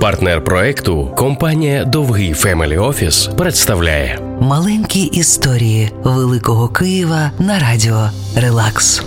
Партнер проекту компанія Довгий Family Office представляє Маленькі історії Великого Києва на радіо Релакс.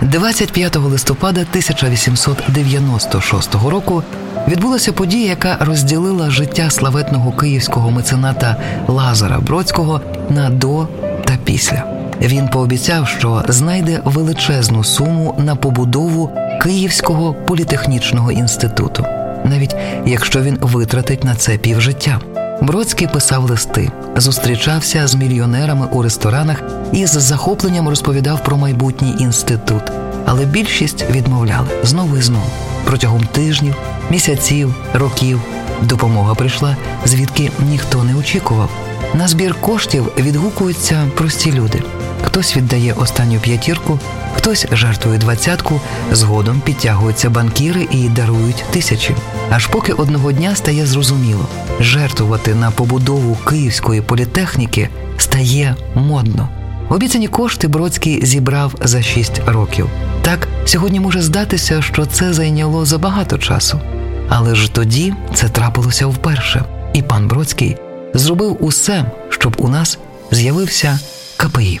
25 листопада 1896 року відбулася подія, яка розділила життя славетного київського мецената Лазара Бродського на до та після. Він пообіцяв, що знайде величезну суму на побудову Київського політехнічного інституту, навіть якщо він витратить на це півжиття. Бродський писав листи, зустрічався з мільйонерами у ресторанах і з захопленням розповідав про майбутній інститут. Але більшість відмовляли знову і знову протягом тижнів, місяців, років. Допомога прийшла, звідки ніхто не очікував. На збір коштів відгукуються прості люди. Хтось віддає останню п'ятірку, хтось жертвує двадцятку, згодом підтягуються банкіри і дарують тисячі. Аж поки одного дня стає зрозуміло, жертвувати на побудову київської політехніки стає модно. Обіцяні кошти Бродський зібрав за шість років. Так, сьогодні може здатися, що це зайняло забагато часу. Але ж тоді це трапилося вперше, і пан Бродський зробив усе, щоб у нас з'явився КПІ.